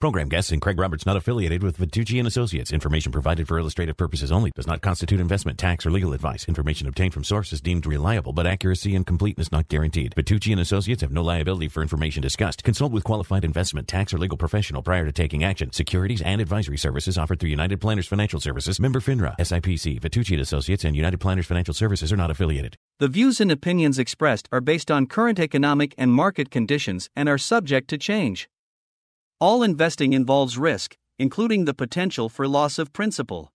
Program guests and Craig Roberts not affiliated with Vitucci and Associates. Information provided for illustrative purposes only does not constitute investment, tax, or legal advice. Information obtained from sources deemed reliable, but accuracy and completeness not guaranteed. Vitucci and Associates have no liability for information discussed. Consult with qualified investment, tax, or legal professional prior to taking action. Securities and advisory services offered through United Planners Financial Services, member FINRA, SIPC, Vitucci and Associates, and United Planners Financial Services are not affiliated. The views and opinions expressed are based on current economic and market conditions and are subject to change. All investing involves risk, including the potential for loss of principal.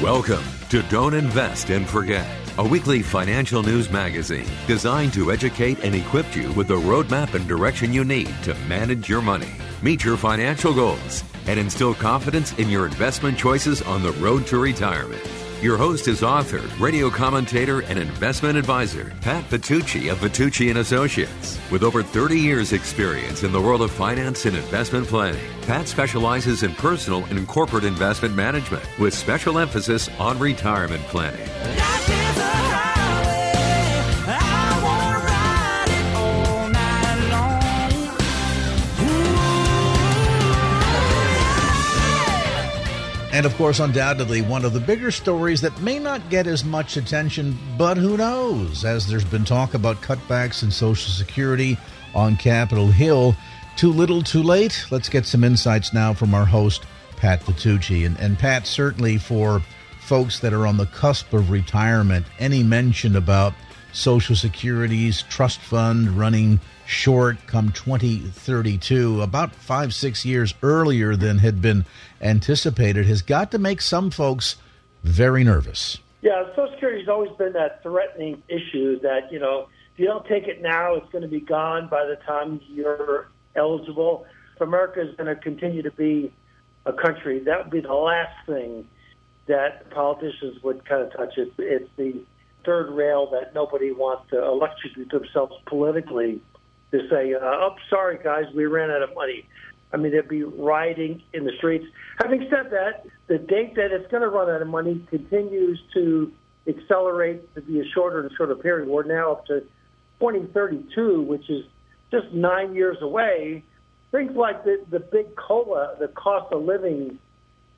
Welcome to Don't Invest and Forget, a weekly financial news magazine designed to educate and equip you with the roadmap and direction you need to manage your money, meet your financial goals, and instill confidence in your investment choices on the road to retirement. Your host is author, radio commentator, and investment advisor Pat Vitucci of Vitucci and Associates. With over 30 years experience in the world of finance and investment planning, Pat specializes in personal and corporate investment management with special emphasis on retirement planning. And of course, undoubtedly, one of the bigger stories that may not get as much attention, but who knows, as there's been talk about cutbacks in Social Security on Capitol Hill. Too little, too late? Let's get some insights now from our host, Pat Vitucci. And, and Pat, certainly for folks that are on the cusp of retirement, any mention about Social Security's trust fund running short come 2032, about five, six years earlier than had been anticipated, has got to make some folks very nervous. Yeah, Social Security has always been that threatening issue that, you know, if you don't take it now, it's going to be gone by the time you're eligible. If America is going to continue to be a country, that would be the last thing that politicians would kind of touch. It's, it's the third rail that nobody wants to electrocute themselves politically to say, uh, "Oh, sorry guys, we ran out of money." I mean, there'd be rioting in the streets. Having said that, the date that it's going to run out of money continues to accelerate to be a shorter and shorter period. We're now up to 2032, which is just nine years away. Things like the, the big COLA, the cost of living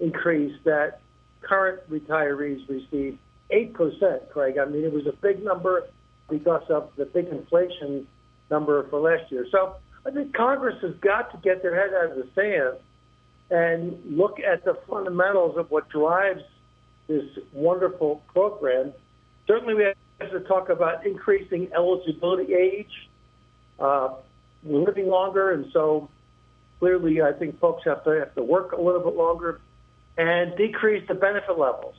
increase that current retirees receive, 8%, Craig. I mean, it was a big number because of the big inflation number for last year. So I think Congress has got to get their head out of the sand and look at the fundamentals of what drives this wonderful program. Certainly, we have to talk about increasing eligibility age. Uh, we're living longer, and so clearly, I think folks have to have to work a little bit longer and decrease the benefit levels.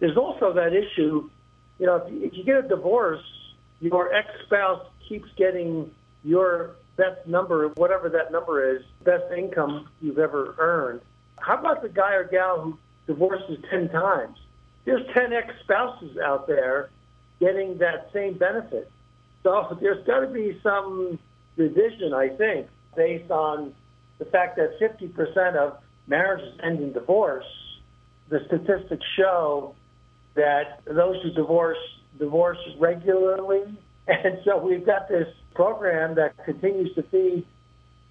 There's also that issue, you know, if you, if you get a divorce, your ex-spouse keeps getting your best number, whatever that number is, best income you've ever earned. How about the guy or gal who divorces 10 times? There's 10 ex spouses out there getting that same benefit. So there's got to be some revision, I think, based on the fact that 50% of marriages end in divorce. The statistics show that those who divorce divorce regularly. And so we've got this program that continues to feed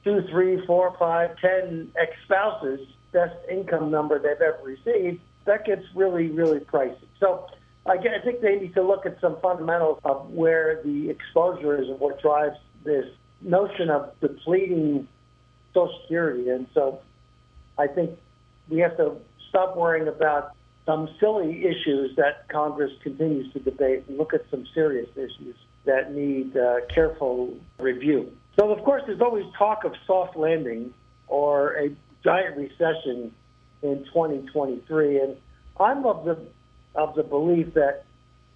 two, three, four, five, ten ex spouses best income number they've ever received. That gets really, really pricey. So I think they need to look at some fundamentals of where the exposure is and what drives this notion of depleting Social Security. And so I think we have to stop worrying about some silly issues that Congress continues to debate and look at some serious issues that need uh, careful review. So, of course, there's always talk of soft landing or a giant recession in 2023. And I'm of the of the belief that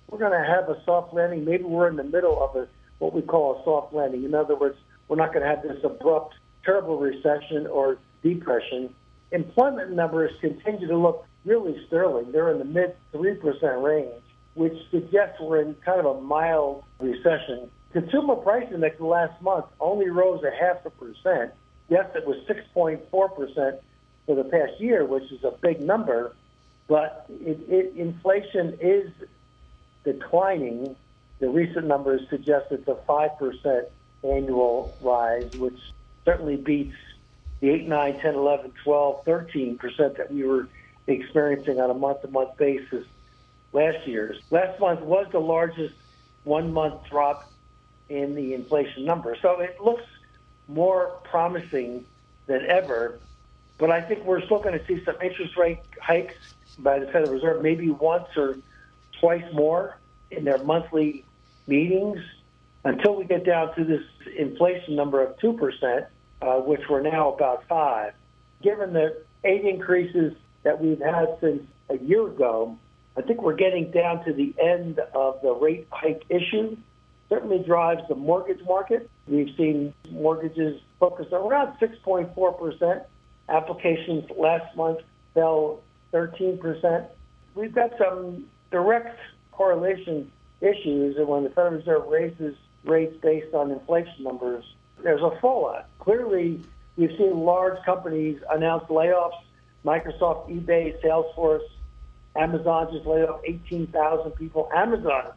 we're going to have a soft landing. Maybe we're in the middle of a what we call a soft landing. In other words, we're not going to have this abrupt, terrible recession or depression. Employment numbers continue to look really sterling. They're in the mid 3% range, which suggests we're in kind of a mild recession. Consumer price index last month only rose a half a percent. Yes, it was 6.4% for the past year, which is a big number, but it, it, inflation is declining. The recent numbers suggest it's a 5% annual rise, which certainly beats the 8, 9, 10, 11, 12, 13% that we were experiencing on a month to month basis last year's. Last month was the largest one month drop in the inflation number. So it looks more promising than ever. But I think we're still going to see some interest rate hikes by the Federal Reserve, maybe once or twice more in their monthly meetings until we get down to this inflation number of 2%, uh, which we're now about 5 Given the eight increases that we've had since a year ago, I think we're getting down to the end of the rate hike issue. Certainly drives the mortgage market. We've seen mortgages focus around 6.4%. Applications last month fell 13%. We've got some direct correlation issues, and when the Federal Reserve raises rates based on inflation numbers, there's a fallout. Clearly, we've seen large companies announce layoffs. Microsoft, eBay, Salesforce, Amazon just laid off 18,000 people. Amazon,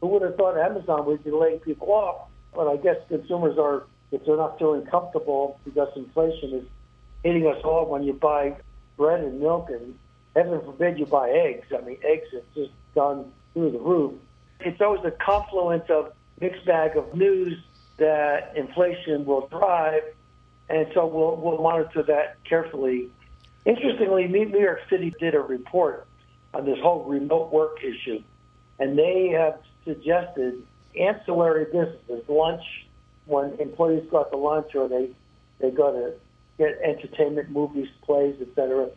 who would have thought Amazon would be laying people off? But I guess consumers are, if they're not feeling comfortable because inflation is hitting us all when you buy bread and milk and heaven forbid you buy eggs. I mean, eggs have just gone through the roof. It's always a confluence of mixed bag of news that inflation will drive, and so we'll, we'll monitor that carefully. Interestingly, New York City did a report on this whole remote work issue, and they have suggested ancillary businesses, lunch, when employees go out to lunch or they, they go to get entertainment, movies, plays, etc.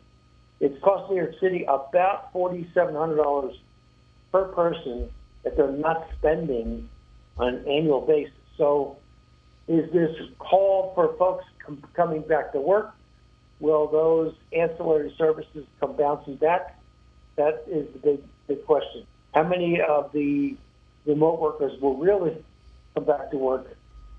It's cost New York City about $4,700 per person that they're not spending on an annual basis. So, is this call for folks com- coming back to work? Will those ancillary services come bouncing back? That is the big, big question. How many of the remote workers will really come back to work,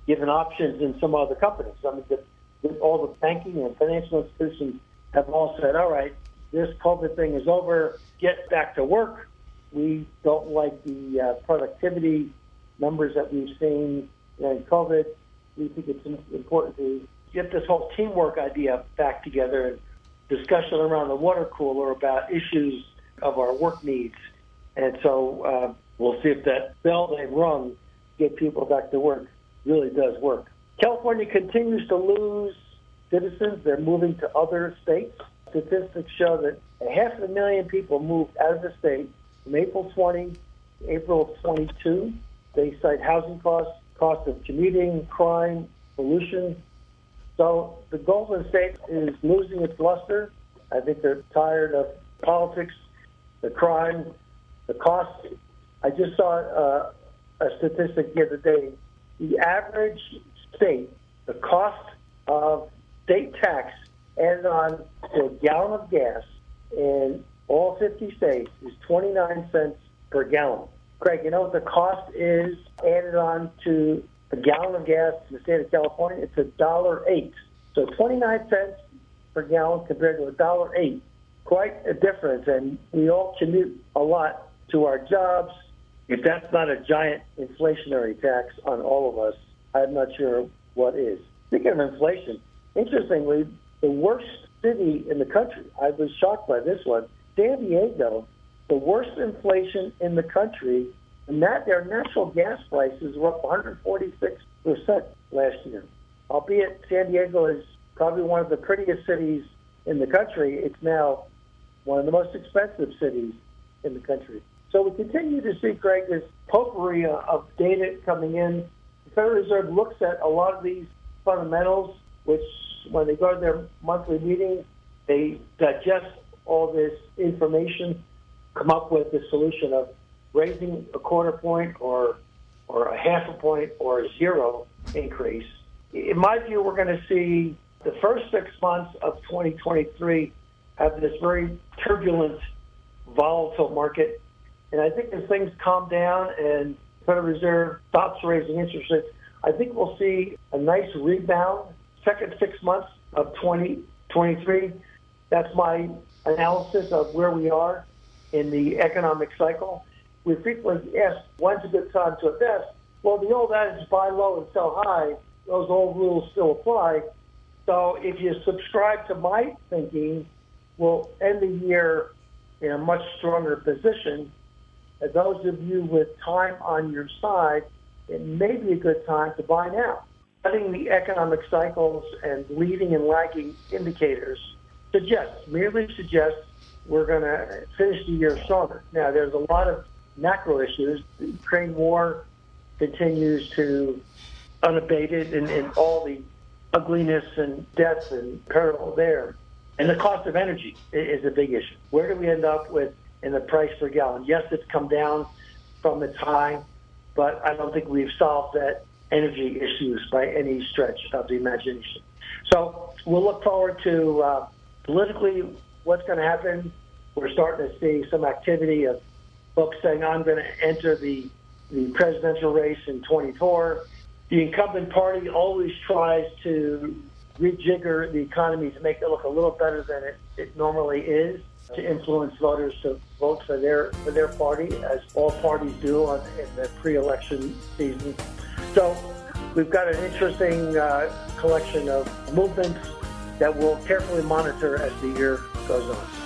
given options in some other companies? I mean, the, the, all the banking and financial institutions have all said, all right, this COVID thing is over, get back to work we don't like the uh, productivity numbers that we've seen in COVID. We think it's important to get this whole teamwork idea back together and discussion around the water cooler about issues of our work needs. And so uh, we'll see if that bell they rung get people back to work really does work. California continues to lose citizens. They're moving to other states. Statistics show that a half a million people moved out of the state from April 20 to April 22. They cite housing costs, cost of commuting, crime, pollution. So the Golden State is losing its luster. I think they're tired of politics, the crime, the cost. I just saw uh, a statistic the other day. The average state, the cost of state tax added on a gallon of gas in all 50 states is 29 cents per gallon. Craig, you know what the cost is added on to a gallon of gas in the state of California? It's a dollar eight. So 29 cents per gallon compared to a dollar eight. Quite a difference. And we all commute a lot to our jobs. If that's not a giant inflationary tax on all of us, I'm not sure what is. Speaking of inflation, interestingly, the worst city in the country, I was shocked by this one, San Diego, the worst inflation in the country, and that their natural gas prices were up 146 percent last year. Albeit San Diego is probably one of the prettiest cities in the country, it's now one of the most expensive cities in the country. So we continue to see, Craig, this potpourri of data coming in. The Federal Reserve looks at a lot of these fundamentals, which when they go to their monthly meetings, they digest all this information come up with the solution of raising a quarter point or or a half a point or a zero increase. In my view, we're going to see the first six months of 2023 have this very turbulent, volatile market. And I think as things calm down and Federal Reserve stops raising interest rates, I think we'll see a nice rebound second six months of 2023. That's my analysis of where we are in the economic cycle. We frequently ask, when's a good time to invest? Well, the old adage, buy low and sell high, those old rules still apply. So if you subscribe to my thinking, we'll end the year in a much stronger position. And those of you with time on your side, it may be a good time to buy now. Studying the economic cycles and leading and lagging indicators suggests, merely suggests, we're going to finish the year stronger. Now, there's a lot of macro issues. The Ukraine war continues to unabated and, in all the ugliness and death and peril there. And the cost of energy is a big issue. Where do we end up with in the price per gallon? Yes, it's come down from its high, but I don't think we've solved that energy issues by any stretch of the imagination. So we'll look forward to uh, politically what's going to happen. We're starting to see some activity of folks saying, I'm going to enter the, the presidential race in 24. The incumbent party always tries to rejigger the economy to make it look a little better than it, it normally is to influence voters to vote for their for their party, as all parties do on, in the pre-election season. So we've got an interesting uh, collection of movements that we'll carefully monitor as the year goes on.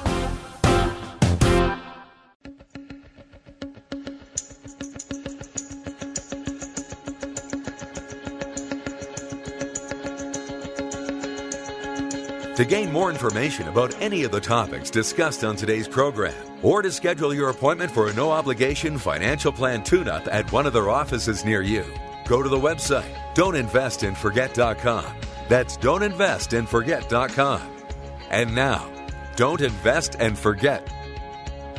To gain more information about any of the topics discussed on today's program, or to schedule your appointment for a no obligation financial plan tune up at one of their offices near you, go to the website don'tinvestandforget.com. That's don'tinvestandforget.com. And now, don't invest and forget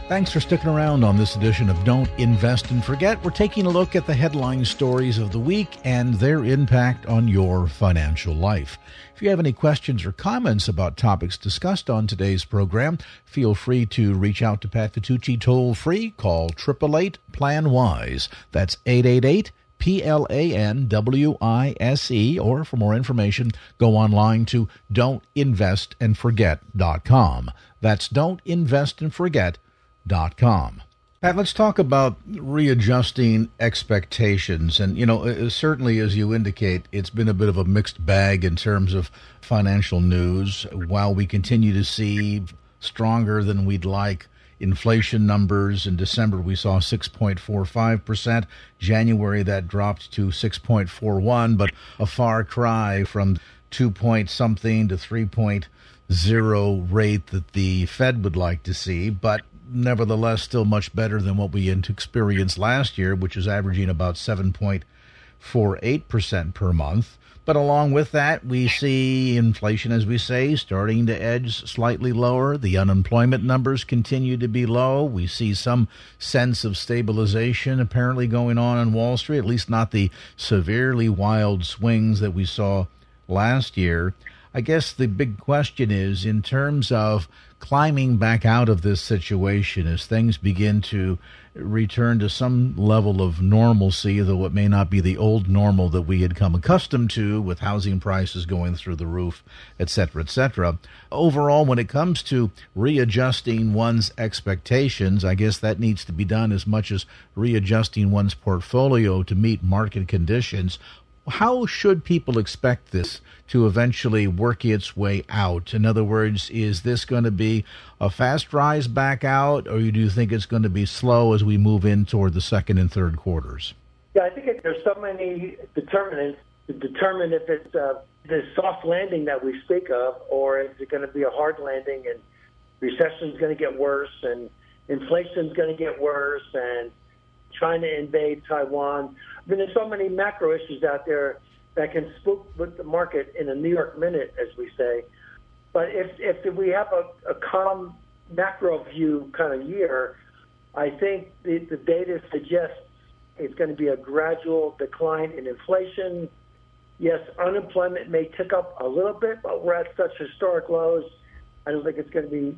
Thanks for sticking around on this edition of Don't Invest and Forget. We're taking a look at the headline stories of the week and their impact on your financial life. If you have any questions or comments about topics discussed on today's program, feel free to reach out to Pat Vitucci toll free. Call 888 Plan Wise. That's 888 P L A N W I S E, or for more information, go online to don'tinvestandforget.com. That's don'tinvestandforget.com com. Pat, let's talk about readjusting expectations. And, you know, uh, certainly as you indicate, it's been a bit of a mixed bag in terms of financial news. While we continue to see stronger than we'd like inflation numbers, in December we saw 6.45%. January that dropped to 6.41, but a far cry from 2 point something to 3.0 rate that the Fed would like to see. But nevertheless still much better than what we experienced last year, which is averaging about 7.48% per month. But along with that, we see inflation, as we say, starting to edge slightly lower. The unemployment numbers continue to be low. We see some sense of stabilization apparently going on on Wall Street, at least not the severely wild swings that we saw last year. I guess the big question is in terms of climbing back out of this situation as things begin to return to some level of normalcy, though it may not be the old normal that we had come accustomed to with housing prices going through the roof, et cetera, et cetera. Overall, when it comes to readjusting one's expectations, I guess that needs to be done as much as readjusting one's portfolio to meet market conditions. How should people expect this to eventually work its way out? In other words, is this going to be a fast rise back out, or do you think it's going to be slow as we move in toward the second and third quarters? Yeah, I think there's so many determinants to determine if it's uh, the soft landing that we speak of, or is it going to be a hard landing and recession is going to get worse and inflation is going to get worse and China invade Taiwan. I mean, there's so many macro issues out there that can spook with the market in a New York minute, as we say. But if if we have a, a calm macro view kind of year, I think the, the data suggests it's going to be a gradual decline in inflation. Yes, unemployment may tick up a little bit, but we're at such historic lows. I don't think it's going to be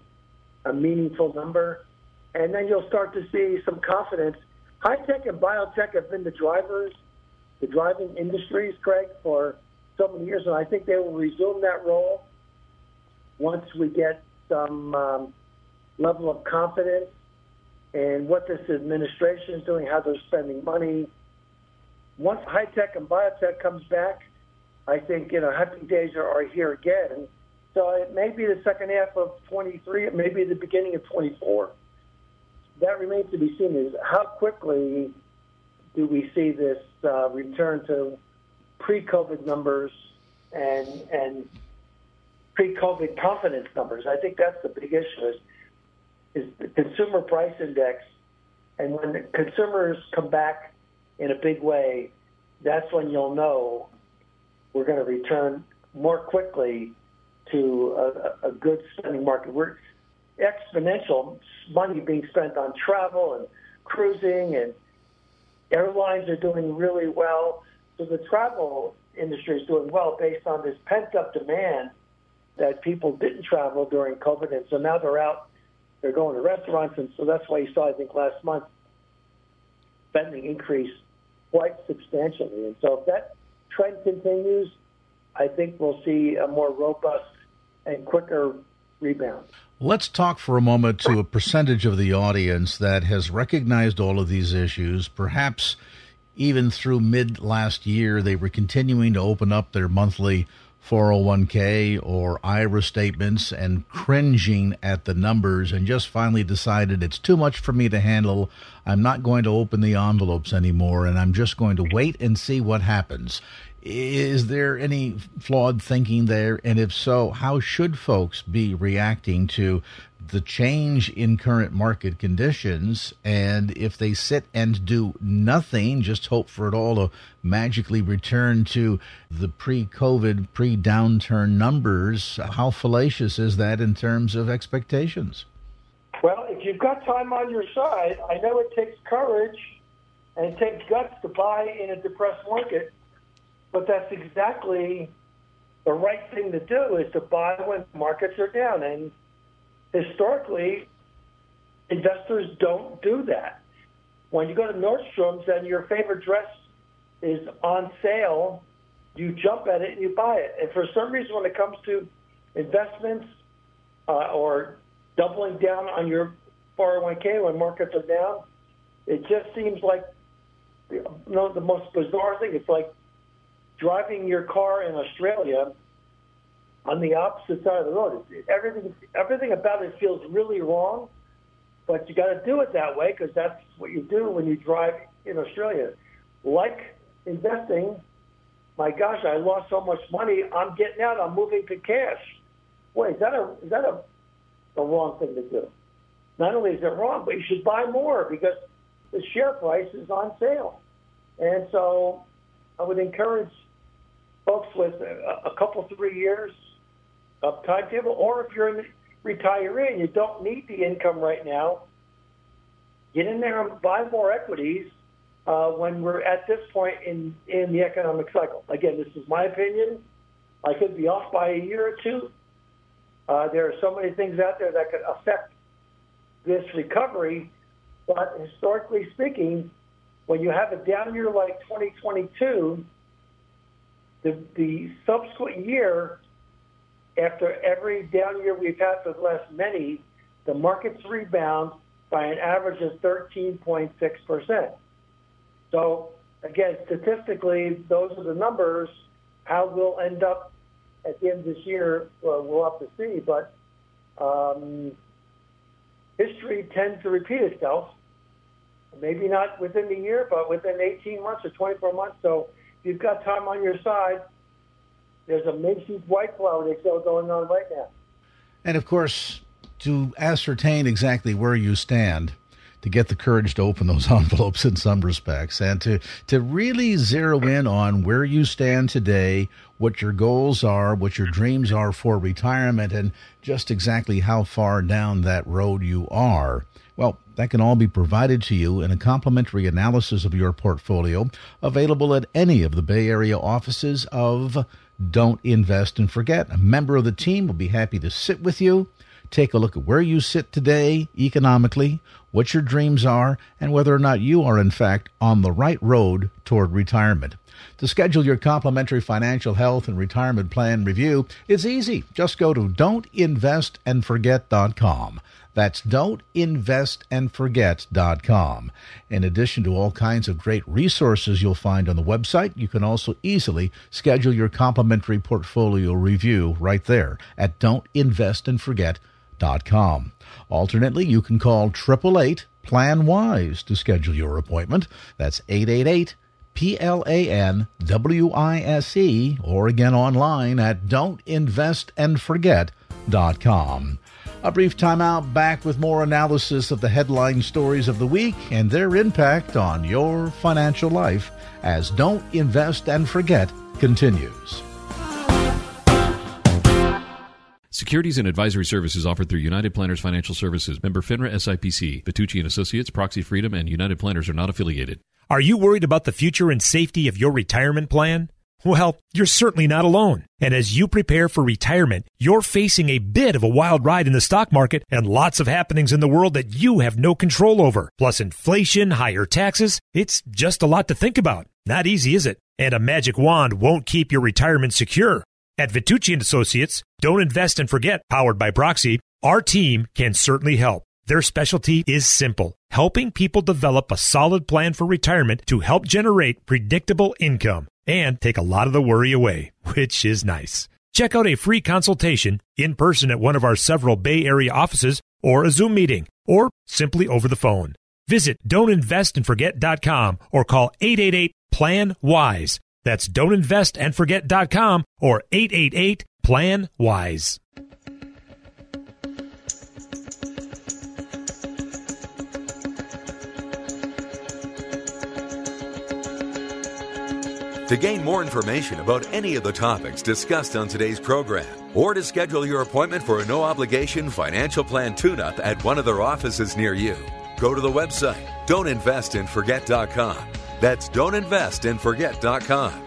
a meaningful number. And then you'll start to see some confidence. High tech and biotech have been the drivers, the driving industries, Craig, for so many years, and I think they will resume that role once we get some um, level of confidence in what this administration is doing, how they're spending money. Once high tech and biotech comes back, I think you know happy days are, are here again. So it may be the second half of 23, it may be the beginning of 24. That remains to be seen. Is how quickly do we see this uh, return to pre-COVID numbers and and pre-COVID confidence numbers? I think that's the big issue. Is is the consumer price index, and when consumers come back in a big way, that's when you'll know we're going to return more quickly to a, a good spending market. We're exponential money being spent on travel and cruising, and airlines are doing really well. So the travel industry is doing well based on this pent up demand that people didn't travel during COVID, and so now they're out, they're going to restaurants, and so that's why you saw, I think, last month spending increase quite substantially. And so if that trend continues, I think we'll see a more robust and quicker rebound. Let's talk for a moment to a percentage of the audience that has recognized all of these issues. Perhaps even through mid last year, they were continuing to open up their monthly 401k or IRA statements and cringing at the numbers and just finally decided it's too much for me to handle. I'm not going to open the envelopes anymore and I'm just going to wait and see what happens. Is there any flawed thinking there? And if so, how should folks be reacting to the change in current market conditions? And if they sit and do nothing, just hope for it all to magically return to the pre COVID, pre downturn numbers, how fallacious is that in terms of expectations? Well, if you've got time on your side, I know it takes courage and it takes guts to buy in a depressed market but that's exactly the right thing to do is to buy when markets are down. And historically, investors don't do that. When you go to Nordstrom's and your favorite dress is on sale, you jump at it and you buy it. And for some reason, when it comes to investments uh, or doubling down on your 401k when markets are down, it just seems like you know, the most bizarre thing. It's like driving your car in Australia on the opposite side of the road. Everything, everything about it feels really wrong, but you got to do it that way because that's what you do when you drive in Australia. Like investing, my gosh, I lost so much money. I'm getting out. I'm moving to cash. Wait, is that a is that a, a wrong thing to do? Not only is it wrong, but you should buy more because the share price is on sale. And so I would encourage folks with a, a couple, three years of timetable, or if you're a retiree and you don't need the income right now, get in there and buy more equities uh, when we're at this point in, in the economic cycle. Again, this is my opinion. I could be off by a year or two. Uh, there are so many things out there that could affect this recovery, but historically speaking, when you have a down year like 2022, the, the subsequent year, after every down year we've had for the last many, the markets rebound by an average of 13.6%. So, again, statistically, those are the numbers. How we'll end up at the end of this year, well, we'll have to see. But um, history tends to repeat itself. Maybe not within the year, but within 18 months or 24 months. So you've got time on your side, there's a Macy's White Flower sale going on right now. And of course, to ascertain exactly where you stand, to get the courage to open those envelopes in some respects, and to to really zero in on where you stand today, what your goals are, what your dreams are for retirement, and just exactly how far down that road you are. Well, that can all be provided to you in a complimentary analysis of your portfolio available at any of the Bay Area offices of Don't Invest and Forget. A member of the team will be happy to sit with you, take a look at where you sit today economically, what your dreams are, and whether or not you are, in fact, on the right road toward retirement. To schedule your complimentary financial health and retirement plan review, it's easy. Just go to don'tinvestandforget.com. That's don'tinvestandforget.com. In addition to all kinds of great resources you'll find on the website, you can also easily schedule your complimentary portfolio review right there at don'tinvestandforget.com. Alternately, you can call 888 Plan Wise to schedule your appointment. That's 888 P L A N W I S E, or again online at don'tinvestandforget.com. A brief timeout back with more analysis of the headline stories of the week and their impact on your financial life as Don't Invest and Forget continues. Securities and advisory services offered through United Planners Financial Services, member FINRA SIPC. Vitucci and Associates, Proxy Freedom, and United Planners are not affiliated. Are you worried about the future and safety of your retirement plan? Well, you're certainly not alone. And as you prepare for retirement, you're facing a bit of a wild ride in the stock market and lots of happenings in the world that you have no control over. Plus inflation, higher taxes. It's just a lot to think about. Not easy, is it? And a magic wand won't keep your retirement secure. At Vitucci and Associates, don't invest and forget, powered by Proxy, our team can certainly help. Their specialty is simple, helping people develop a solid plan for retirement to help generate predictable income and take a lot of the worry away, which is nice. Check out a free consultation in person at one of our several Bay Area offices or a Zoom meeting or simply over the phone. Visit don'tinvestandforget.com or call 888 plan wise. That's don'tinvestandforget.com or 888 plan wise. To gain more information about any of the topics discussed on today's program, or to schedule your appointment for a no obligation financial plan tune up at one of their offices near you, go to the website don'tinvestandforget.com. That's don'tinvestandforget.com.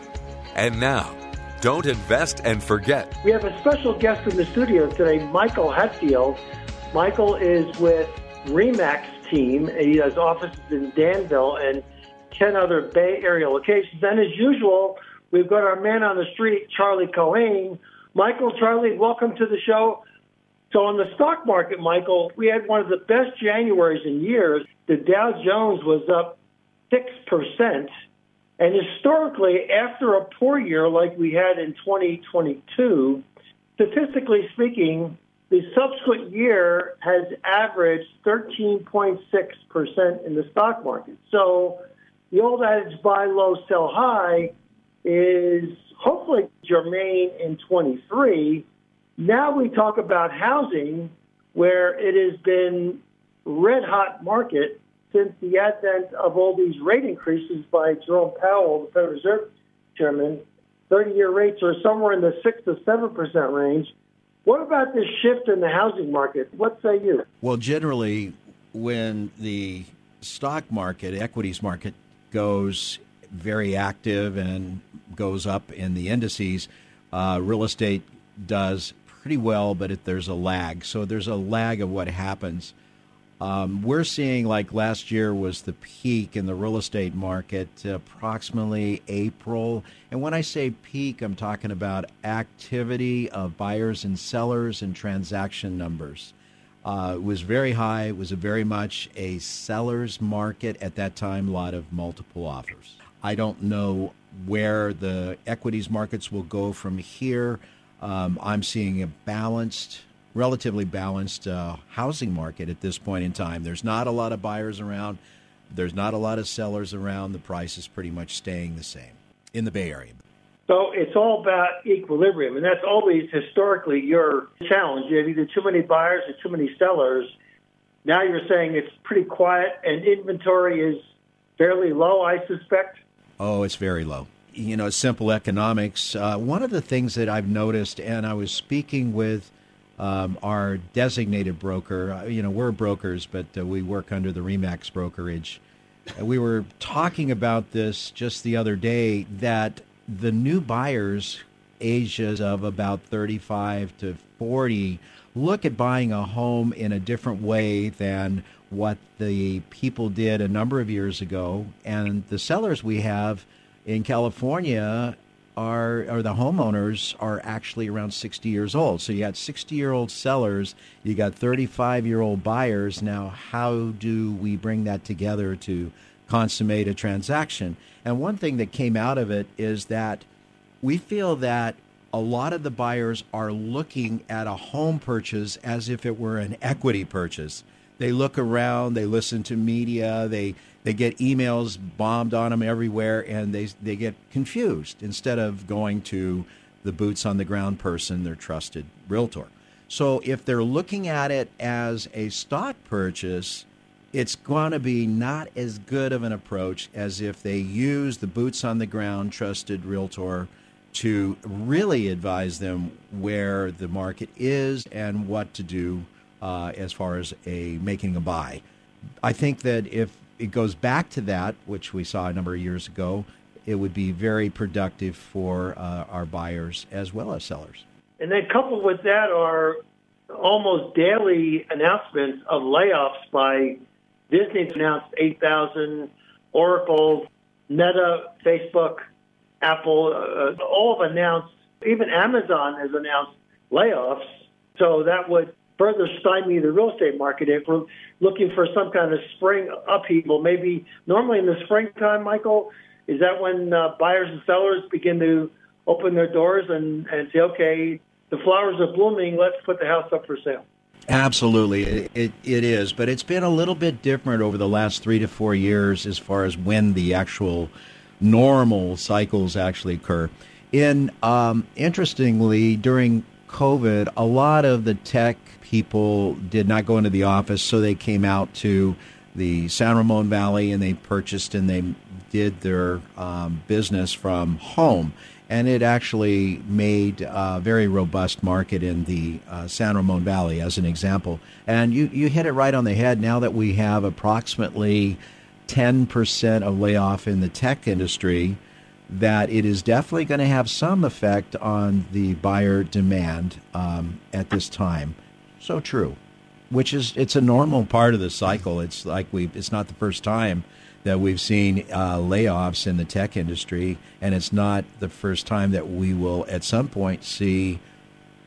And now, don't invest and forget. We have a special guest in the studio today, Michael Hatfield. Michael is with Remax team. He has offices in Danville and 10 other Bay Area locations. And as usual, we've got our man on the street, Charlie Cohen. Michael, Charlie, welcome to the show. So on the stock market, Michael, we had one of the best Januaries in years. The Dow Jones was up 6%. And historically, after a poor year like we had in 2022, statistically speaking, the subsequent year has averaged 13.6% in the stock market. So the old adage buy low, sell high is hopefully germane in 23. Now we talk about housing where it has been red hot market since the advent of all these rate increases by Jerome Powell, the Federal Reserve Chairman. 30 year rates are somewhere in the 6 to 7% range. What about this shift in the housing market? What say you? Well, generally, when the stock market, equities market, goes very active and goes up in the indices. Uh, real estate does pretty well, but it, there's a lag. So there's a lag of what happens. Um, we're seeing like last year was the peak in the real estate market, approximately April. And when I say peak, I'm talking about activity of buyers and sellers and transaction numbers uh, was very high. It was a very much a seller's market at that time, a lot of multiple offers. I don't know where the equities markets will go from here. Um, I'm seeing a balanced, relatively balanced uh, housing market at this point in time. There's not a lot of buyers around, there's not a lot of sellers around. The price is pretty much staying the same in the Bay Area. So it's all about equilibrium, and that's always historically your challenge. You have either too many buyers or too many sellers. Now you're saying it's pretty quiet, and inventory is fairly low, I suspect. Oh, it's very low. You know, simple economics. Uh, one of the things that I've noticed, and I was speaking with um, our designated broker. Uh, you know, we're brokers, but uh, we work under the Remax brokerage. Uh, we were talking about this just the other day that the new buyers, ages of about 35 to 40, look at buying a home in a different way than what the people did a number of years ago. And the sellers we have in California are, or the homeowners are actually around 60 years old. So you got 60 year old sellers, you got 35 year old buyers. Now, how do we bring that together to consummate a transaction? And one thing that came out of it is that we feel that a lot of the buyers are looking at a home purchase as if it were an equity purchase. They look around, they listen to media, they they get emails bombed on them everywhere, and they they get confused instead of going to the boots on the ground person, their trusted realtor. So if they're looking at it as a stock purchase, it's going to be not as good of an approach as if they use the boots on the ground trusted realtor to really advise them where the market is and what to do uh, as far as a making a buy. I think that if it goes back to that, which we saw a number of years ago, it would be very productive for uh, our buyers as well as sellers. And then coupled with that are almost daily announcements of layoffs by Disney's announced 8,000, Oracle, Meta, Facebook, Apple, uh, all have announced, even Amazon has announced layoffs. So that would further stymie the real estate market if we're looking for some kind of spring upheaval. Maybe normally in the springtime, Michael, is that when uh, buyers and sellers begin to open their doors and, and say, okay, the flowers are blooming, let's put the house up for sale? Absolutely, it, it, it is, but it's been a little bit different over the last three to four years as far as when the actual normal cycles actually occur. In um, interestingly, during COVID, a lot of the tech people did not go into the office, so they came out to the San Ramon Valley and they purchased and they did their um, business from home. And it actually made a very robust market in the uh, San Ramon Valley, as an example. And you, you hit it right on the head now that we have approximately 10% of layoff in the tech industry that it is definitely going to have some effect on the buyer demand um, at this time. So true. Which is it's a normal part of the cycle. It's like we it's not the first time that we've seen uh, layoffs in the tech industry, and it's not the first time that we will at some point see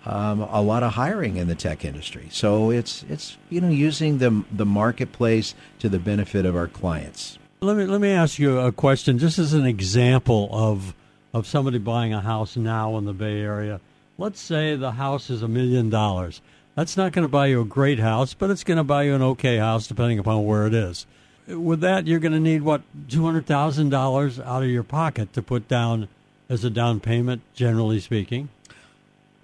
um, a lot of hiring in the tech industry. So it's it's you know using the the marketplace to the benefit of our clients. Let me let me ask you a question, just as an example of of somebody buying a house now in the Bay Area. Let's say the house is a million dollars. That's not going to buy you a great house, but it's going to buy you an okay house, depending upon where it is. With that, you're going to need what two hundred thousand dollars out of your pocket to put down as a down payment, generally speaking.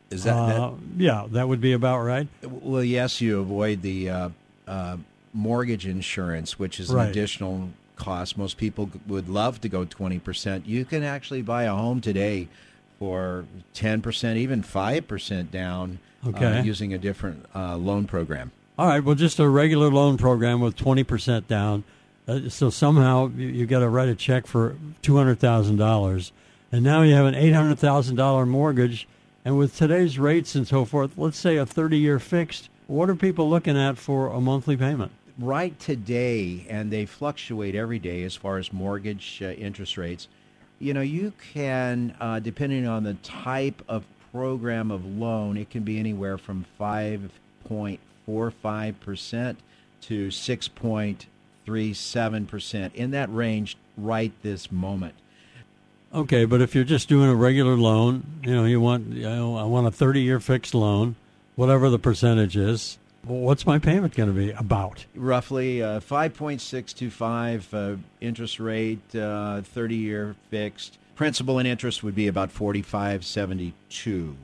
Is that, uh, that, yeah? That would be about right. Well, yes, you avoid the uh, uh, mortgage insurance, which is an additional cost. Most people would love to go 20%. You can actually buy a home today for 10%, even 5% down uh, okay. using a different uh, loan program. All right, well, just a regular loan program with 20% down. Uh, so somehow you, you got to write a check for $200,000. And now you have an $800,000 mortgage. And with today's rates and so forth, let's say a 30 year fixed, what are people looking at for a monthly payment? right today, and they fluctuate every day as far as mortgage uh, interest rates, you know, you can, uh, depending on the type of program of loan, it can be anywhere from 5.45% to 6.37%, in that range right this moment. Okay, but if you're just doing a regular loan, you know, you want, you know, I want a 30 year fixed loan, whatever the percentage is, What's my payment going to be about? Roughly uh, 5.625 uh, interest rate, uh, 30 year fixed. Principal and interest would be about 4572.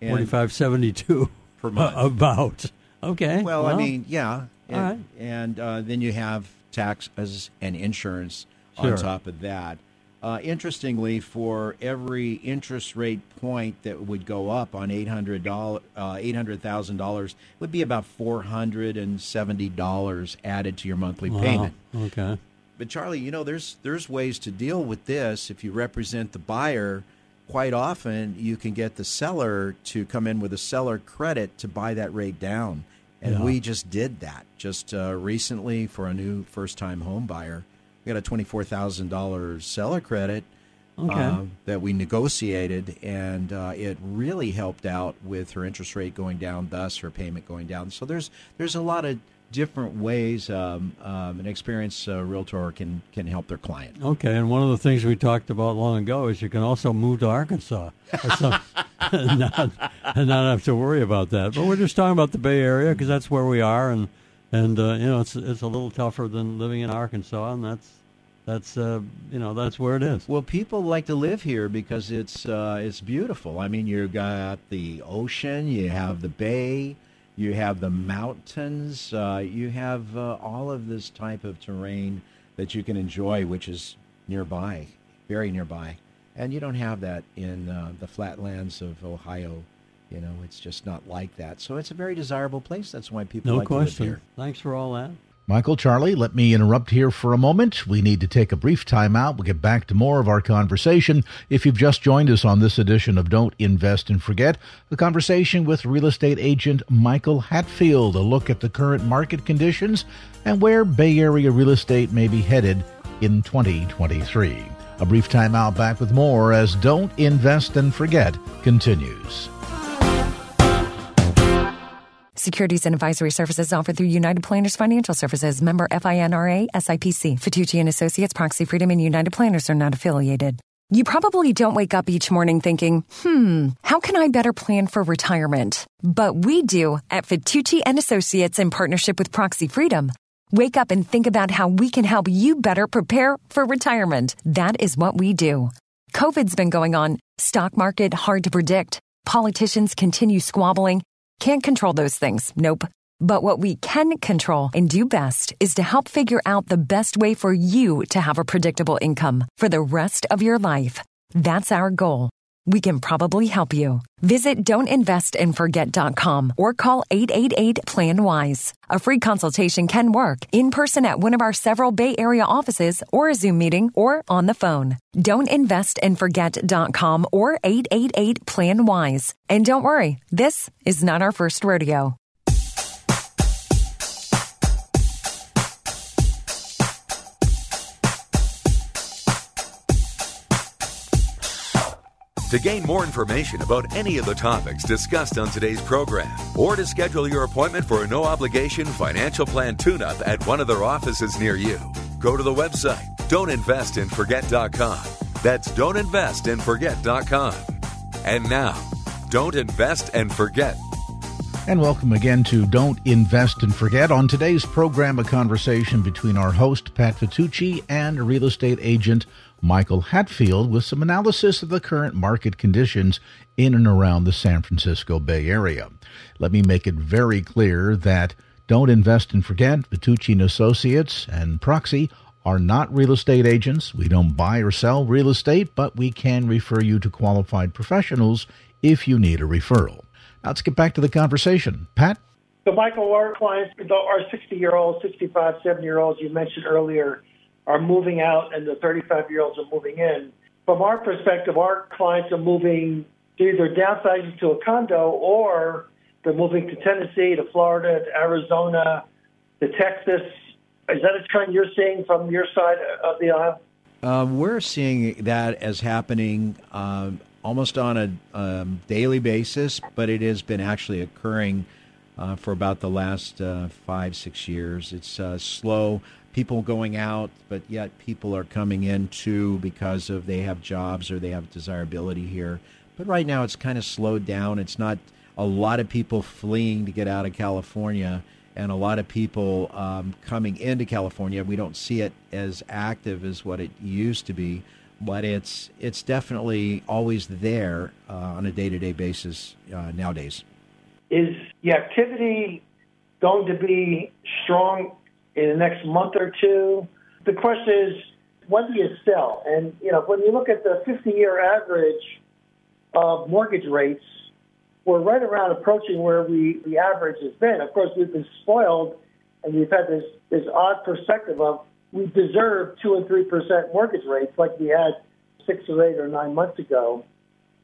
4572 per month. about. Okay. Well, well, I mean, yeah. And, right. And uh, then you have taxes and insurance sure. on top of that. Uh, interestingly, for every interest rate point that would go up on eight hundred dollars, uh, eight hundred thousand dollars would be about four hundred and seventy dollars added to your monthly Wow. payment. Okay. But Charlie, you know, there's there's ways to deal with this. If you represent the buyer, quite often you can get the seller to come in with a seller credit to buy that rate down. And Yeah. we just did that just uh, recently for a new first-time home buyer. We got a twenty-four thousand dollars seller credit Okay. uh, that we negotiated, and uh, it really helped out with her interest rate going down, thus her payment going down. So there's there's a lot of different ways um, um, an experienced uh, realtor can can help their client. Okay, and one of the things we talked about long ago is you can also move to Arkansas some, and, not, and not have to worry about that. But we're just talking about the Bay Area because that's where we are, and and uh, you know it's it's a little tougher than living in Arkansas, and that's that's uh, you know that's where it is. Well, people like to live here because it's uh, it's beautiful. I mean, you've got the ocean, you have the bay, you have the mountains, uh, you have uh, all of this type of terrain that you can enjoy, which is nearby, very nearby, and you don't have that in uh, the flatlands of Ohio. You know, it's just not like that. So it's a very desirable place. That's why people No like to live question. here. Thanks for all that. Michael, Charlie, let me interrupt here for a moment. We need to take a brief time out. We'll get back to more of our conversation. If you've just joined us on this edition of Don't Invest and Forget, the conversation with real estate agent Michael Hatfield, a look at the current market conditions and where Bay Area real estate may be headed in 2023. A brief time out back with more as Don't Invest and Forget continues. Securities and advisory services offered through United Planners Financial Services, member FINRA, SIPC. Vitucci and Associates, Proxy Freedom, and United Planners are not affiliated. You probably don't wake up each morning thinking, hmm, how can I better plan for retirement? But we do at Vitucci and Associates in partnership with Proxy Freedom. Wake up and think about how we can help you better prepare for retirement. That is what we do. COVID's been going on, stock market hard to predict, politicians continue squabbling. Can't control those things, nope. But what we can control and do best is to help figure out the best way for you to have a predictable income for the rest of your life. That's our goal. We can probably help you. Visit don'tinvestandforget.com or call 888-PLAN-WISE. A free consultation can work in person at one of our several Bay Area offices or a Zoom meeting or on the phone. Don'tinvestandforget.com or 888-PLAN-WISE. And don't worry, this is not our first rodeo. To gain more information about any of the topics discussed on today's program, or to schedule your appointment for a no obligation financial plan tune up at one of their offices near you, go to the website don'tinvestandforget.com. That's don'tinvestandforget.com. And now, Don't Invest and Forget. And welcome again to Don't Invest and Forget. On today's program, a conversation between our host, Pat Vitucci, and real estate agent Michael Hatfield with some analysis of the current market conditions in and around the San Francisco Bay Area. Let me make it very clear that Don't Invest and Forget, Vitucci and Associates, and Proxy are not real estate agents. We don't buy or sell real estate, but we can refer you to qualified professionals if you need a referral. Now let's get back to the conversation. Pat? So, Michael, our clients, are 60 year olds, 65, 70 year olds you mentioned earlier, are moving out and the 35 year olds are moving in. From our perspective, our clients are moving either downsizing to a condo or they're moving to Tennessee, to Florida, to Arizona, to Texas. Is that a trend you're seeing from your side of the aisle? Uh, we're seeing that as happening um, almost on a um, daily basis, but it has been actually occurring uh, for about the last uh, five, six years. It's uh, slow, people going out, but yet people are coming in too because of they have jobs or they have desirability here. But right now it's kind of slowed down. It's not a lot of people fleeing to get out of California and a lot of people um, coming into California. We don't see it as active as what it used to be, but it's it's definitely always there uh, on a day to day basis uh, nowadays. Is the activity going to be strong in the next month or two? The question is when do you sell? And you know, when you look at the 50-year average of mortgage rates, we're right around approaching where we the average has been. Of course, we've been spoiled, and we've had this this odd perspective of we deserve two and three percent mortgage rates like we had six or eight or nine months ago.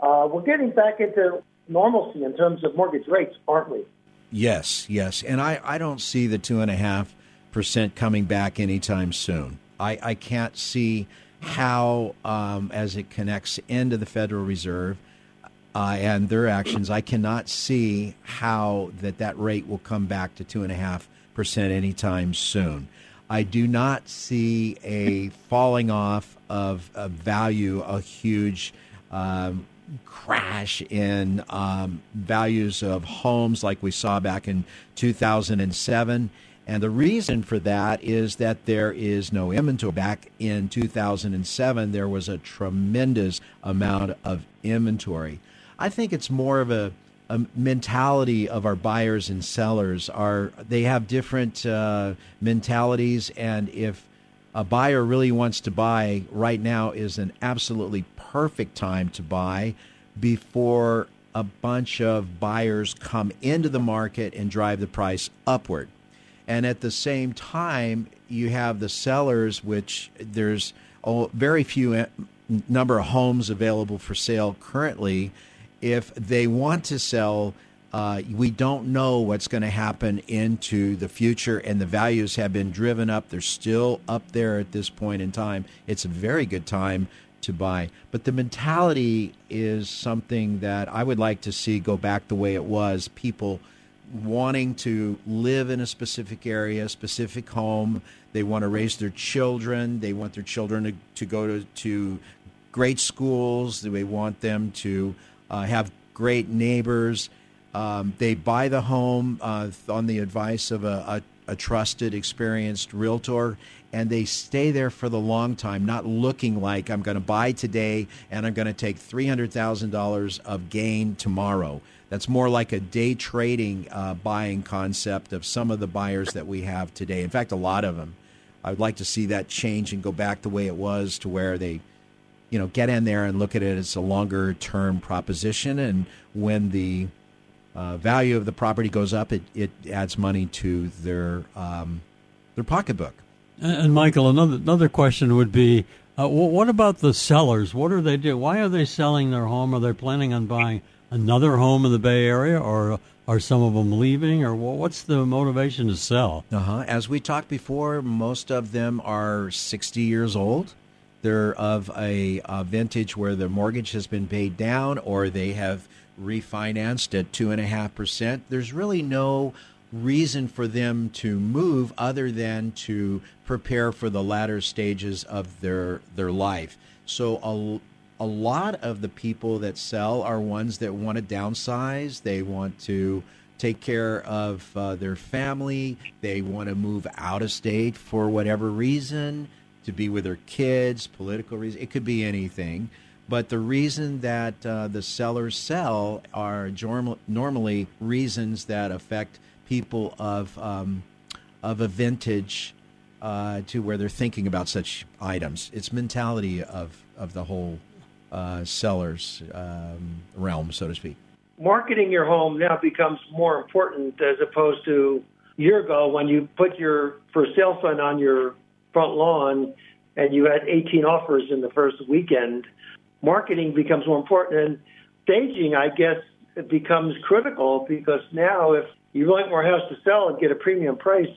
Uh, we're getting back into normalcy in terms of mortgage rates, aren't we? Yes, yes. And I, I don't see the two and a half percent coming back anytime soon. I, I can't see how, um, as it connects into the Federal Reserve uh, and their actions, I cannot see how that that rate will come back to two and a half percent anytime soon. I do not see a falling off of, of value, a huge um, crash in um, values of homes like we saw back in 2007. And the reason for that is that there is no inventory. Back in 2007, there was a tremendous amount of inventory. I think it's more of a, a mentality of our buyers and sellers. Are they have different uh, mentalities, and if a buyer really wants to buy, right now is an absolutely perfect time to buy before a bunch of buyers come into the market and drive the price upward. And at the same time, you have the sellers, which there's very few uh, number of homes available for sale currently. If they want to sell, uh, we don't know what's going to happen into the future, and the values have been driven up. They're still up there at this point in time. It's a very good time to buy. But the mentality is something that I would like to see go back the way it was. People wanting to live in a specific area, specific home. They want to raise their children. They want their children to, to go to, to great schools. They want them to uh, have great neighbors. Um, they buy the home uh, on the advice of a, a, a, trusted, experienced realtor, and they stay there for the long time, not looking like I'm going to buy today and I'm going to take $300,000 of gain tomorrow. That's more like a day trading uh, buying concept of some of the buyers that we have today. In fact, a lot of them. I would like to see that change and go back the way it was to where they you know, get in there and look at it as a longer term proposition. And when the uh, value of the property goes up, it, it adds money to their um, their pocketbook. And, and, Michael, another another question would be, uh, what about the sellers? What are they doing? Why are they selling their home? Are they planning on buying another home in the Bay Area, or are some of them leaving, or what's the motivation to sell? Uh-huh. As we talked before, most of them are sixty years old. They're of a, a vintage where the mortgage has been paid down, or they have refinanced at 2.5%, there's really no reason for them to move other than to prepare for the latter stages of their their life. So a, a lot of the people that sell are ones that want to downsize, they want to take care of uh, their family, they want to move out of state for whatever reason, to be with their kids, political reason, it could be anything. But the reason that uh, the sellers sell are normally reasons that affect people of um, of a vintage uh, to where they're thinking about such items. It's mentality of of the whole uh, sellers um, realm, so to speak. Marketing your home now becomes more important as opposed to year ago when you put your for sale sign on your front lawn and you had 18 offers in the first weekend marketing becomes more important. And staging, I guess, becomes critical because now if you want more house to sell and get a premium price,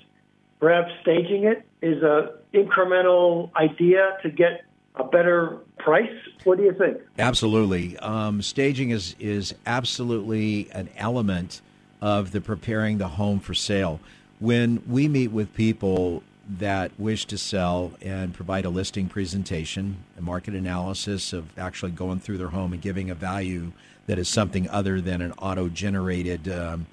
perhaps staging it is a incremental idea to get a better price. What do you think? Absolutely, um, staging is is absolutely an element of the preparing the home for sale. When we meet with people that wish to sell and provide a listing presentation, a market analysis of actually going through their home and giving a value that is something other than an auto generated um,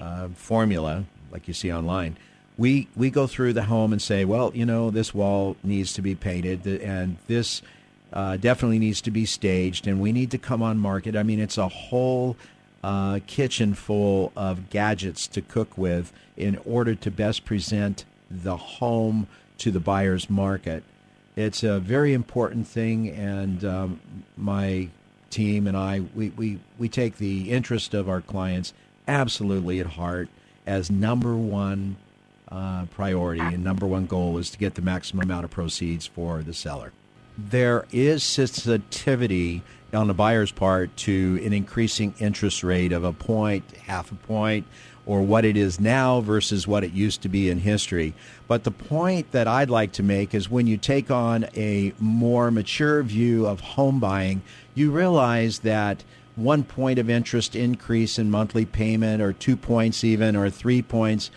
uh, formula like you see online. We, we go through the home and say, well, you know, this wall needs to be painted and this uh, definitely needs to be staged and we need to come on market. I mean, it's a whole uh, kitchen full of gadgets to cook with in order to best present the home to the buyer's market. It's a very important thing, and um, my team and I, we, we, we take the interest of our clients absolutely at heart as number one uh, priority and number one goal is to get the maximum amount of proceeds for the seller. There is sensitivity on the buyer's part to an increasing interest rate of a point, half a point, or what it is now versus what it used to be in history. But the point that I'd like to make is when you take on a more mature view of home buying, you realize that one point of interest increase in monthly payment, or two points even, or three points,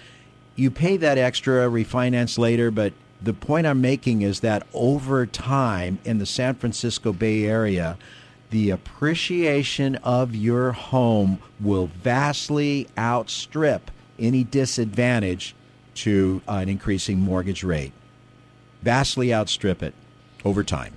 you pay that extra, refinance later, but the point I'm making is that over time in the San Francisco Bay Area, the appreciation of your home will vastly outstrip any disadvantage to an increasing mortgage rate. Vastly outstrip it over time.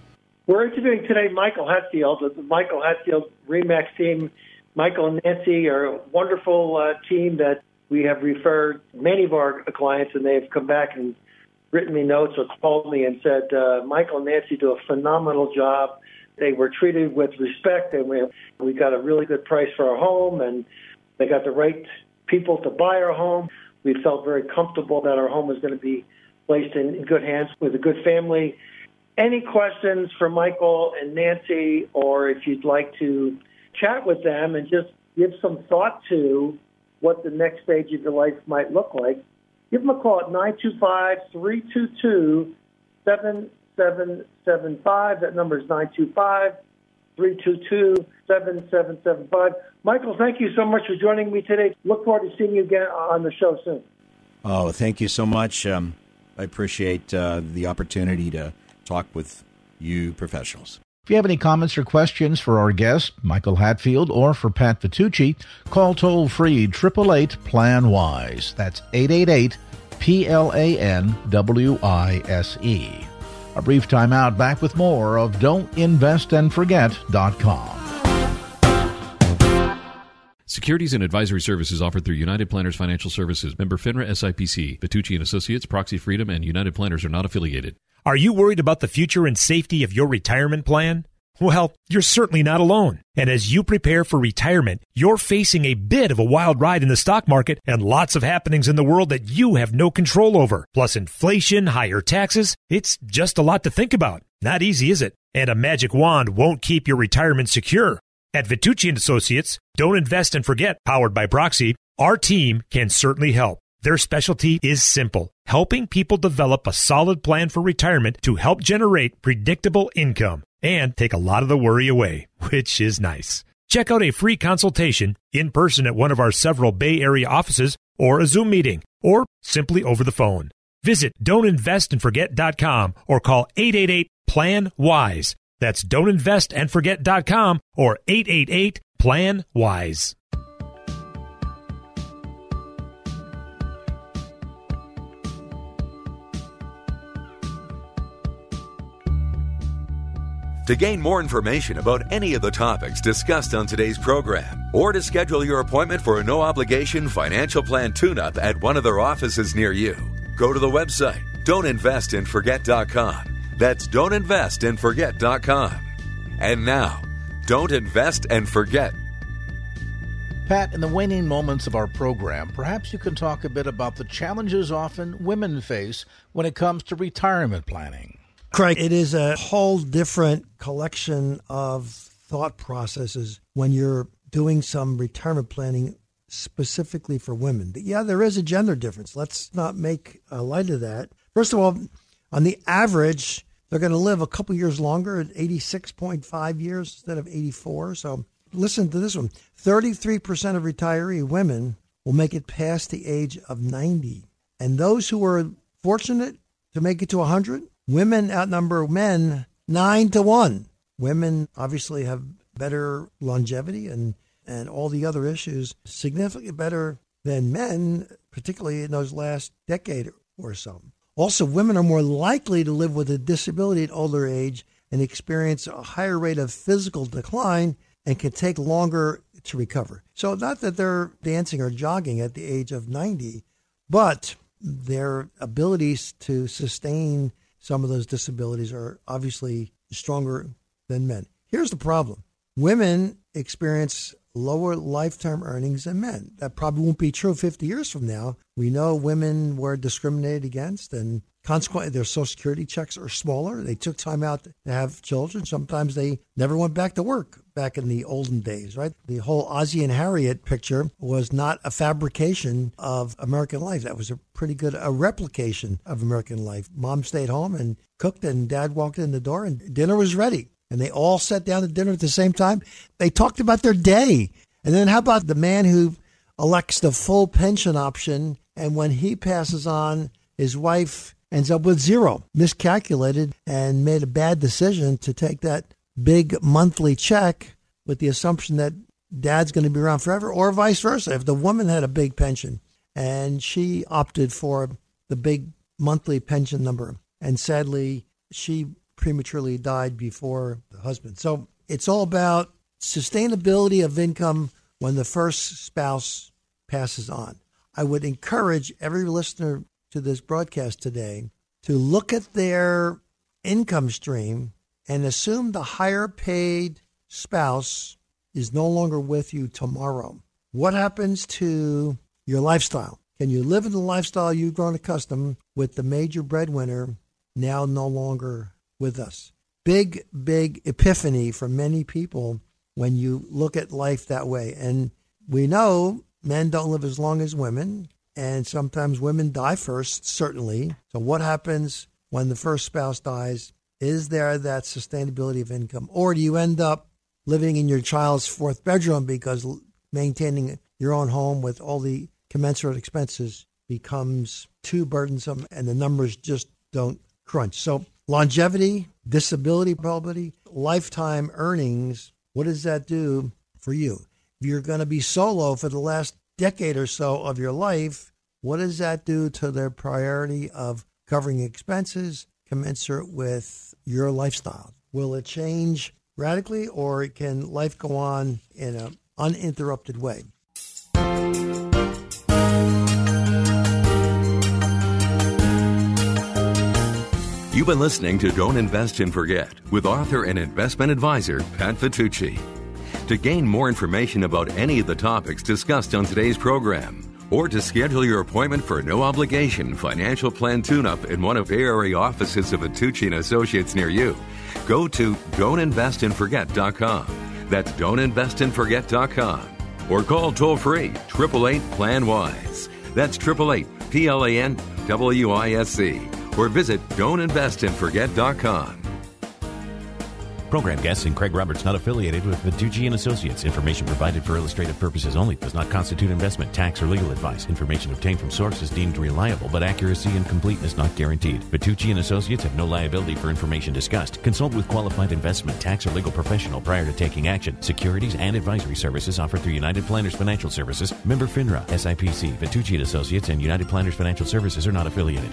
We're interviewing today Michael Hatfield, the Michael Hatfield Remax team. Michael and Nancy are a wonderful uh, team that we have referred many of our clients, and they have come back and written me notes or called me and said, uh, Michael and Nancy do a phenomenal job. They were treated with respect, and we we got a really good price for our home, and they got the right people to buy our home. We felt very comfortable that our home was going to be placed in good hands with a good family any questions for Michael and Nancy, or if you'd like to chat with them and just give some thought to what the next stage of your life might look like, give them a call at 925 322 7775. That number is 925 322 7775. Michael, thank you so much for joining me today. Look forward to seeing you again on the show soon. Oh, thank you so much. Um, I appreciate uh, the opportunity to talk with you professionals. If you have any comments or questions for our guest, Michael Hatfield, or for Pat Vitucci, call toll free 888 Plan Wise. That's 888 P L A N W I S E. A brief time out, back with more of Don't Invest and Don'tInvestAndForget.com. Securities and advisory services offered through United Planners Financial Services, member FINRA SIPC. Vitucci and Associates, Proxy Freedom, and United Planners are not affiliated. Are you worried about the future and safety of your retirement plan? Well, you're certainly not alone. And as you prepare for retirement, you're facing a bit of a wild ride in the stock market and lots of happenings in the world that you have no control over. Plus inflation, higher taxes. It's just a lot to think about. Not easy, is it? And a magic wand won't keep your retirement secure. At Vitucci and Associates, don't invest and forget, powered by Proxy, our team can certainly help. Their specialty is simple helping people develop a solid plan for retirement to help generate predictable income and take a lot of the worry away, which is nice. Check out a free consultation in person at one of our several Bay Area offices or a Zoom meeting or simply over the phone. Visit don'tinvestandforget.com or call 888 plan wise. That's don'tinvestandforget.com or 888 plan wise. To gain more information about any of the topics discussed on today's program, or to schedule your appointment for a no obligation financial plan tune up at one of their offices near you, go to the website don'tinvestandforget.com. That's don'tinvestandforget.com. And now, don't invest and forget. Pat, in the waning moments of our program, perhaps you can talk a bit about the challenges often women face when it comes to retirement planning. Craig, it is a whole different collection of thought processes when you're doing some retirement planning specifically for women. But yeah, there is a gender difference. Let's not make a light of that. First of all, on the average, they're going to live a couple years longer at 86.5 years instead of 84. So listen to this one 33% of retiree women will make it past the age of 90. And those who are fortunate to make it to 100 Women outnumber men nine to one. Women obviously have better longevity and, and all the other issues significantly better than men, particularly in those last decade or so. Also, women are more likely to live with a disability at older age and experience a higher rate of physical decline and can take longer to recover. So, not that they're dancing or jogging at the age of 90, but their abilities to sustain some of those disabilities are obviously stronger than men. Here's the problem women experience lower lifetime earnings than men. That probably won't be true 50 years from now. We know women were discriminated against, and consequently, their Social Security checks are smaller. They took time out to have children. Sometimes they never went back to work back in the olden days, right? The whole Ozzie and Harriet picture was not a fabrication of American life. That was a pretty good a replication of American life. Mom stayed home and cooked, and dad walked in the door, and dinner was ready and they all sat down to dinner at the same time. They talked about their day. And then how about the man who elects the full pension option and when he passes on, his wife ends up with zero, miscalculated and made a bad decision to take that big monthly check with the assumption that dad's going to be around forever or vice versa. If the woman had a big pension and she opted for the big monthly pension number and sadly she prematurely died before the husband. So it's all about sustainability of income when the first spouse passes on. I would encourage every listener to this broadcast today to look at their income stream and assume the higher paid spouse is no longer with you tomorrow. What happens to your lifestyle? Can you live in the lifestyle you've grown accustomed with the major breadwinner now no longer with us. Big, big epiphany for many people when you look at life that way. And we know men don't live as long as women, and sometimes women die first, certainly. So, what happens when the first spouse dies? Is there that sustainability of income? Or do you end up living in your child's fourth bedroom because maintaining your own home with all the commensurate expenses becomes too burdensome and the numbers just don't crunch? So, longevity, disability probability, lifetime earnings. What does that do for you? If you're going to be solo for the last decade or so of your life, what does that do to their priority of covering expenses commensurate with your lifestyle? Will it change radically or can life go on in an uninterrupted way? You've been listening to Don't Invest and Forget with author and investment advisor Pat Vitucci. To gain more information about any of the topics discussed on today's program, or to schedule your appointment for a no obligation financial plan tune-up in one of Bay Area offices of Vitucci and Associates near you, go to don'tinvestandforget.com. That's don'tinvestandforget.com. Or call toll free 888 Plan Wise. That's 888 P L A N W I S C or visit don'tinvestandforget.com. Program guests and Craig Roberts not affiliated with Vitucci and Associates. Information provided for illustrative purposes only does not constitute investment, tax, or legal advice. Information obtained from sources deemed reliable, but accuracy and completeness not guaranteed. Vitucci and Associates have no liability for information discussed. Consult with qualified investment, tax, or legal professional prior to taking action. Securities and advisory services offered through United Planners Financial Services, member FINRA, SIPC. Vitucci and Associates and United Planners Financial Services are not affiliated.